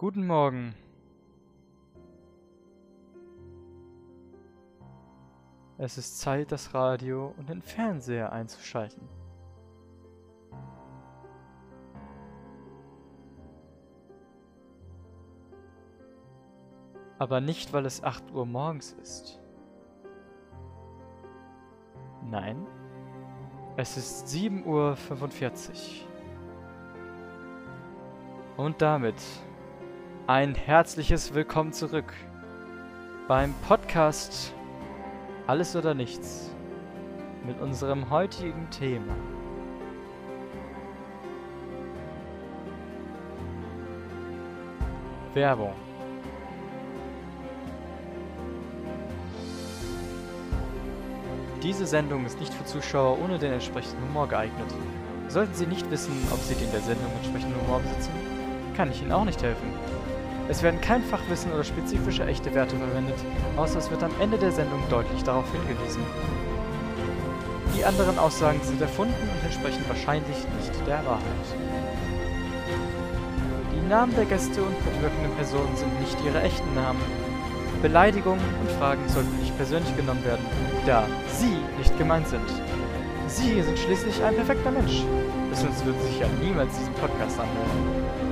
Guten Morgen. Es ist Zeit, das Radio und den Fernseher einzuschalten. Aber nicht, weil es 8 Uhr morgens ist. Nein, es ist 7.45 Uhr. Und damit ein herzliches Willkommen zurück beim Podcast Alles oder Nichts mit unserem heutigen Thema. Werbung. Diese Sendung ist nicht für Zuschauer ohne den entsprechenden Humor geeignet. Sollten Sie nicht wissen, ob Sie den der Sendung entsprechenden Humor besitzen, kann ich Ihnen auch nicht helfen. Es werden kein Fachwissen oder spezifische echte Werte verwendet, außer es wird am Ende der Sendung deutlich darauf hingewiesen. Die anderen Aussagen sind erfunden und entsprechen wahrscheinlich nicht der Wahrheit. Die Namen der Gäste und mitwirkenden Personen sind nicht ihre echten Namen. Beleidigungen und Fragen sollten nicht persönlich genommen werden, da Sie nicht gemeint sind. Sie sind schließlich ein perfekter Mensch. Sonst würden sich ja niemals diesen Podcast anhören.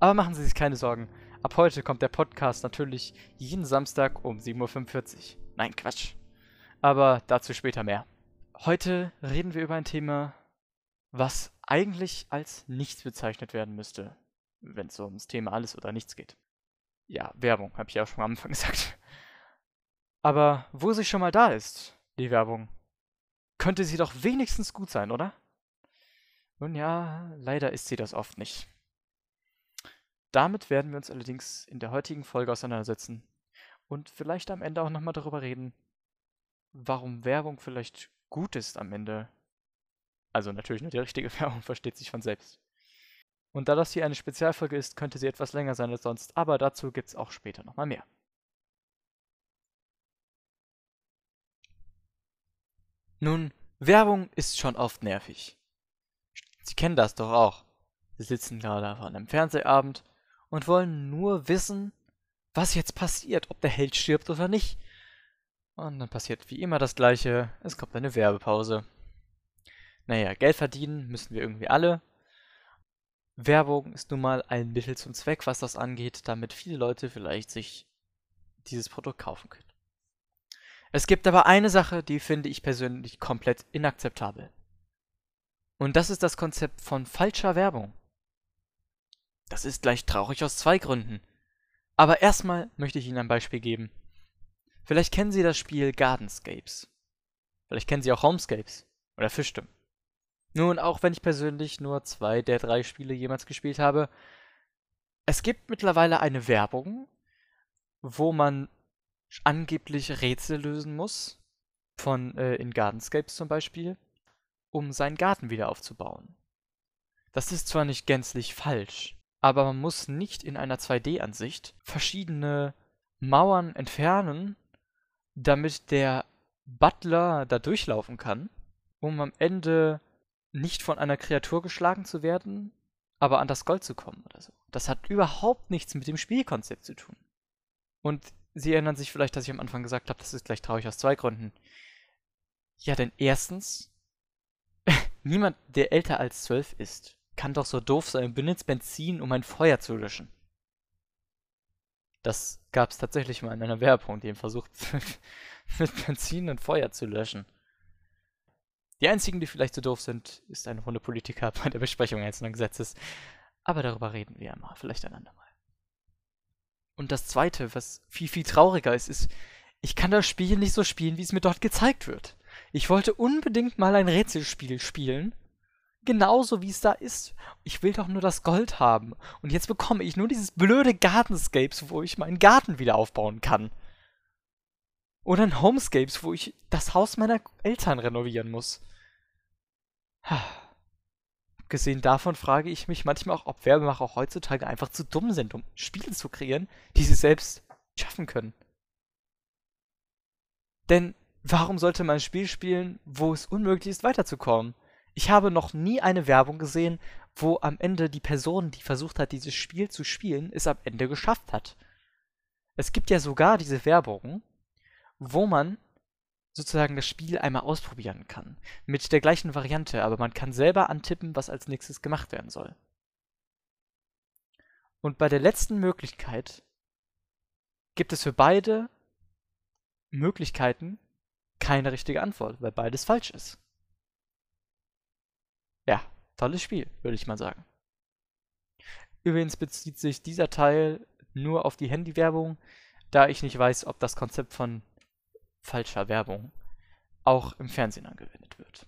Aber machen Sie sich keine Sorgen. Ab heute kommt der Podcast natürlich jeden Samstag um 7.45 Uhr. Nein, Quatsch. Aber dazu später mehr. Heute reden wir über ein Thema, was eigentlich als nichts bezeichnet werden müsste, wenn es ums Thema alles oder nichts geht. Ja, Werbung, habe ich ja schon am Anfang gesagt. Aber wo sie schon mal da ist, die Werbung, könnte sie doch wenigstens gut sein, oder? Nun ja, leider ist sie das oft nicht. Damit werden wir uns allerdings in der heutigen Folge auseinandersetzen und vielleicht am Ende auch nochmal darüber reden, warum Werbung vielleicht gut ist am Ende. Also natürlich nur die richtige Werbung versteht sich von selbst. Und da das hier eine Spezialfolge ist, könnte sie etwas länger sein als sonst, aber dazu gibt es auch später nochmal mehr. Nun, Werbung ist schon oft nervig. Sie kennen das doch auch. Sie sitzen gerade an einem Fernsehabend und wollen nur wissen, was jetzt passiert, ob der Held stirbt oder nicht. Und dann passiert wie immer das gleiche, es kommt eine Werbepause. Naja, Geld verdienen müssen wir irgendwie alle. Werbung ist nun mal ein Mittel zum Zweck, was das angeht, damit viele Leute vielleicht sich dieses Produkt kaufen können. Es gibt aber eine Sache, die finde ich persönlich komplett inakzeptabel. Und das ist das Konzept von falscher Werbung. Das ist gleich traurig aus zwei Gründen. Aber erstmal möchte ich Ihnen ein Beispiel geben. Vielleicht kennen Sie das Spiel Gardenscapes. Vielleicht kennen Sie auch Homescapes oder Fischstimmen. Nun, auch wenn ich persönlich nur zwei der drei Spiele jemals gespielt habe, es gibt mittlerweile eine Werbung, wo man angeblich Rätsel lösen muss, von äh, in Gardenscapes zum Beispiel, um seinen Garten wieder aufzubauen. Das ist zwar nicht gänzlich falsch, aber man muss nicht in einer 2D-Ansicht verschiedene Mauern entfernen, damit der Butler da durchlaufen kann, um am Ende nicht von einer Kreatur geschlagen zu werden, aber an das Gold zu kommen oder so. Das hat überhaupt nichts mit dem Spielkonzept zu tun. Und Sie erinnern sich vielleicht, dass ich am Anfang gesagt habe, das ist gleich traurig aus zwei Gründen. Ja, denn erstens, niemand, der älter als zwölf ist, kann doch so doof sein, benutzt Benzin, um ein Feuer zu löschen. Das gab es tatsächlich mal in einer Werbung, die versucht, mit Benzin ein Feuer zu löschen. Die einzigen, die vielleicht so doof sind, ist ein Runde Politiker bei der Besprechung einzelner Gesetzes. Aber darüber reden wir ja mal, vielleicht ein andermal. Und das zweite, was viel, viel trauriger ist, ist, ich kann das Spiel nicht so spielen, wie es mir dort gezeigt wird. Ich wollte unbedingt mal ein Rätselspiel spielen genauso wie es da ist. Ich will doch nur das Gold haben. Und jetzt bekomme ich nur dieses blöde Gardenscapes, wo ich meinen Garten wieder aufbauen kann. Oder ein Homescapes, wo ich das Haus meiner Eltern renovieren muss. Abgesehen davon frage ich mich manchmal auch, ob Werbemacher heutzutage einfach zu dumm sind, um Spiele zu kreieren, die sie selbst schaffen können. Denn warum sollte man ein Spiel spielen, wo es unmöglich ist, weiterzukommen? Ich habe noch nie eine Werbung gesehen, wo am Ende die Person, die versucht hat, dieses Spiel zu spielen, es am Ende geschafft hat. Es gibt ja sogar diese Werbungen, wo man sozusagen das Spiel einmal ausprobieren kann. Mit der gleichen Variante, aber man kann selber antippen, was als nächstes gemacht werden soll. Und bei der letzten Möglichkeit gibt es für beide Möglichkeiten keine richtige Antwort, weil beides falsch ist. Ja, tolles Spiel, würde ich mal sagen. Übrigens bezieht sich dieser Teil nur auf die Handywerbung, da ich nicht weiß, ob das Konzept von falscher Werbung auch im Fernsehen angewendet wird.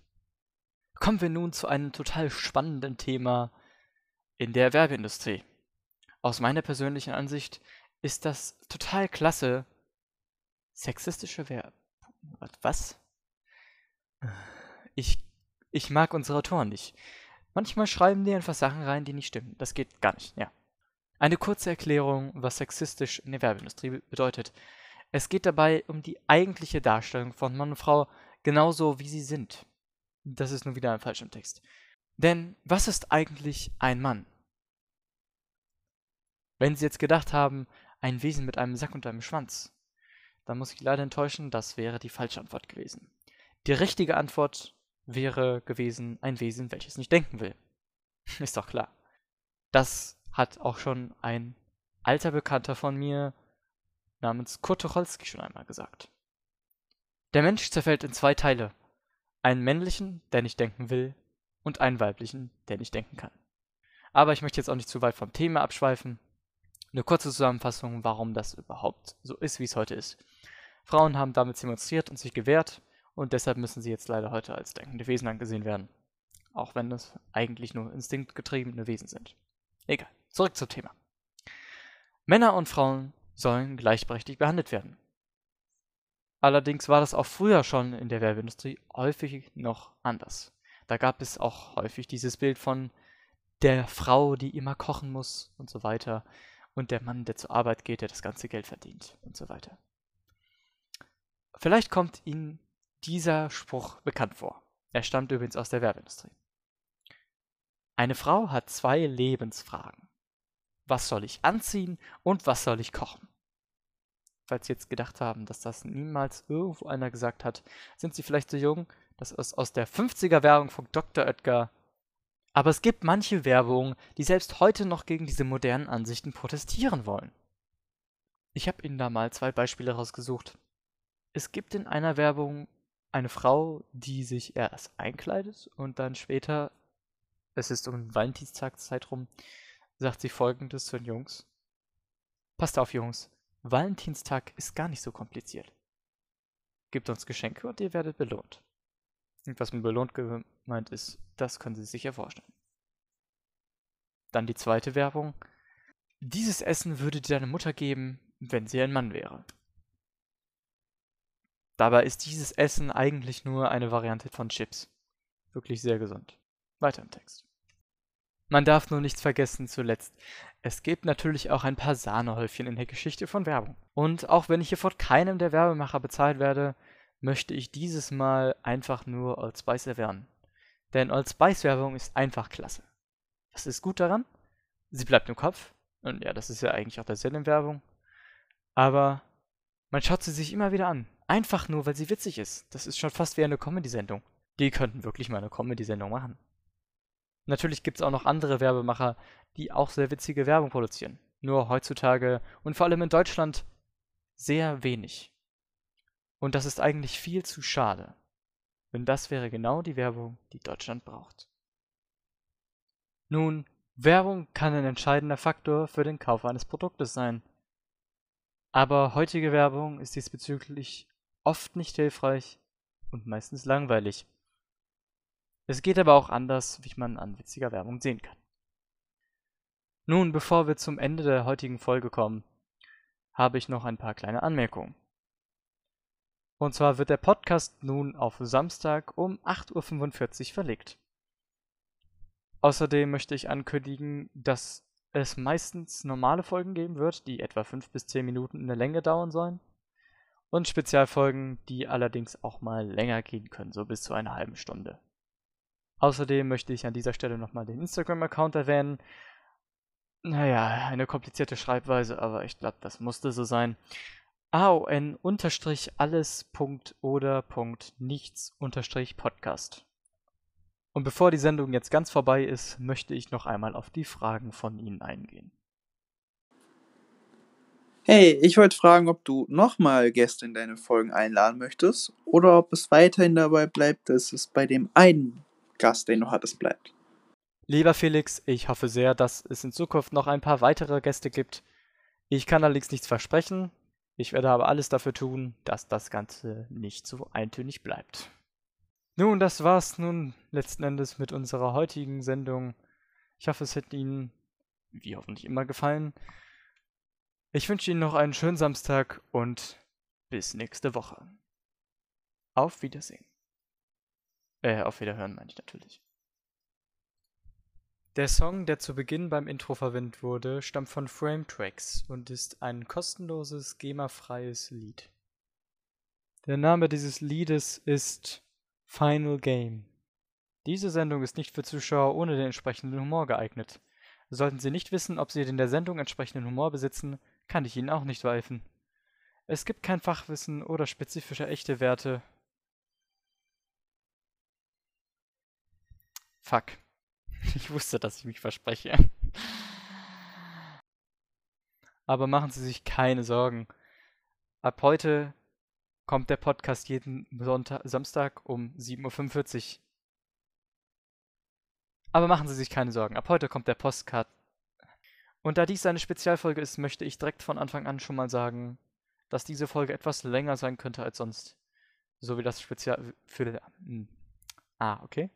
Kommen wir nun zu einem total spannenden Thema in der Werbeindustrie. Aus meiner persönlichen Ansicht ist das total klasse. Sexistische Werbung. Was? Ich, ich mag unsere Autoren nicht. Manchmal schreiben die einfach Sachen rein, die nicht stimmen. Das geht gar nicht, ja. Eine kurze Erklärung, was sexistisch in der Werbeindustrie bedeutet. Es geht dabei um die eigentliche Darstellung von Mann und Frau genauso wie sie sind. Das ist nun wieder ein falscher Text. Denn was ist eigentlich ein Mann? Wenn Sie jetzt gedacht haben, ein Wesen mit einem Sack und einem Schwanz, dann muss ich leider enttäuschen, das wäre die falsche Antwort gewesen. Die richtige Antwort wäre gewesen ein Wesen, welches nicht denken will. ist doch klar. Das hat auch schon ein alter Bekannter von mir namens Kurt Tucholsky schon einmal gesagt. Der Mensch zerfällt in zwei Teile. Einen männlichen, der nicht denken will, und einen weiblichen, der nicht denken kann. Aber ich möchte jetzt auch nicht zu weit vom Thema abschweifen. Eine kurze Zusammenfassung, warum das überhaupt so ist, wie es heute ist. Frauen haben damit demonstriert und sich gewehrt und deshalb müssen sie jetzt leider heute als denkende Wesen angesehen werden. Auch wenn es eigentlich nur instinktgetriebene Wesen sind. Egal, zurück zum Thema. Männer und Frauen sollen gleichberechtigt behandelt werden. Allerdings war das auch früher schon in der Werbeindustrie häufig noch anders. Da gab es auch häufig dieses Bild von der Frau, die immer kochen muss und so weiter, und der Mann, der zur Arbeit geht, der das ganze Geld verdient und so weiter. Vielleicht kommt Ihnen dieser Spruch bekannt vor. Er stammt übrigens aus der Werbeindustrie. Eine Frau hat zwei Lebensfragen. Was soll ich anziehen und was soll ich kochen? falls Sie jetzt gedacht haben, dass das niemals irgendwo einer gesagt hat, sind Sie vielleicht so jung, das ist aus der 50er Werbung von Dr. Oetker. Aber es gibt manche Werbungen, die selbst heute noch gegen diese modernen Ansichten protestieren wollen. Ich habe Ihnen da mal zwei Beispiele rausgesucht. Es gibt in einer Werbung eine Frau, die sich erst einkleidet und dann später, es ist um Valentinstagszeit rum, sagt sie folgendes zu den Jungs. Passt auf, Jungs, Valentinstag ist gar nicht so kompliziert. Gebt uns Geschenke und ihr werdet belohnt. Und was mit belohnt gemeint ist, das können Sie sich ja vorstellen. Dann die zweite Werbung. Dieses Essen würde dir deine Mutter geben, wenn sie ein Mann wäre. Dabei ist dieses Essen eigentlich nur eine Variante von Chips. Wirklich sehr gesund. Weiter im Text. Man darf nur nichts vergessen zuletzt. Es gibt natürlich auch ein paar Sahnehäufchen in der Geschichte von Werbung. Und auch wenn ich hier von keinem der Werbemacher bezahlt werde, möchte ich dieses Mal einfach nur Old Spice erwähnen. Denn Old Spice Werbung ist einfach klasse. Was ist gut daran? Sie bleibt im Kopf. Und ja, das ist ja eigentlich auch der Sinn in Werbung. Aber man schaut sie sich immer wieder an. Einfach nur, weil sie witzig ist. Das ist schon fast wie eine Comedy-Sendung. Die könnten wirklich mal eine Comedy-Sendung machen. Natürlich gibt es auch noch andere Werbemacher, die auch sehr witzige Werbung produzieren. Nur heutzutage und vor allem in Deutschland sehr wenig. Und das ist eigentlich viel zu schade. Denn das wäre genau die Werbung, die Deutschland braucht. Nun, Werbung kann ein entscheidender Faktor für den Kauf eines Produktes sein. Aber heutige Werbung ist diesbezüglich oft nicht hilfreich und meistens langweilig. Es geht aber auch anders, wie man an witziger Werbung sehen kann. Nun, bevor wir zum Ende der heutigen Folge kommen, habe ich noch ein paar kleine Anmerkungen. Und zwar wird der Podcast nun auf Samstag um 8.45 Uhr verlegt. Außerdem möchte ich ankündigen, dass es meistens normale Folgen geben wird, die etwa 5 bis 10 Minuten in der Länge dauern sollen. Und Spezialfolgen, die allerdings auch mal länger gehen können, so bis zu einer halben Stunde. Außerdem möchte ich an dieser Stelle nochmal den Instagram-Account erwähnen. Naja, eine komplizierte Schreibweise, aber ich glaube, das musste so sein. aon alles oder nichts Podcast. Und bevor die Sendung jetzt ganz vorbei ist, möchte ich noch einmal auf die Fragen von Ihnen eingehen. Hey, ich wollte fragen, ob du nochmal Gäste in deine Folgen einladen möchtest oder ob es weiterhin dabei bleibt, dass es bei dem einen Gast, den du hattest, bleibt. Lieber Felix, ich hoffe sehr, dass es in Zukunft noch ein paar weitere Gäste gibt. Ich kann allerdings nichts versprechen. Ich werde aber alles dafür tun, dass das Ganze nicht so eintönig bleibt. Nun, das war's nun letzten Endes mit unserer heutigen Sendung. Ich hoffe, es hat Ihnen, wie hoffentlich immer, gefallen. Ich wünsche Ihnen noch einen schönen Samstag und bis nächste Woche. Auf Wiedersehen. Äh, auf Wiederhören meine ich natürlich. Der Song, der zu Beginn beim Intro verwendet wurde, stammt von Frame Tracks und ist ein kostenloses, GEMA-freies Lied. Der Name dieses Liedes ist Final Game. Diese Sendung ist nicht für Zuschauer ohne den entsprechenden Humor geeignet. Sollten Sie nicht wissen, ob Sie den der Sendung entsprechenden Humor besitzen, kann ich Ihnen auch nicht helfen. Es gibt kein Fachwissen oder spezifische echte Werte. Fuck. Ich wusste, dass ich mich verspreche. Aber machen Sie sich keine Sorgen. Ab heute kommt der Podcast jeden Sonntag, Samstag um 7.45 Uhr. Aber machen Sie sich keine Sorgen, ab heute kommt der Postcard. Und da dies eine Spezialfolge ist, möchte ich direkt von Anfang an schon mal sagen, dass diese Folge etwas länger sein könnte als sonst. So wie das Spezial für. Hm. Ah, okay.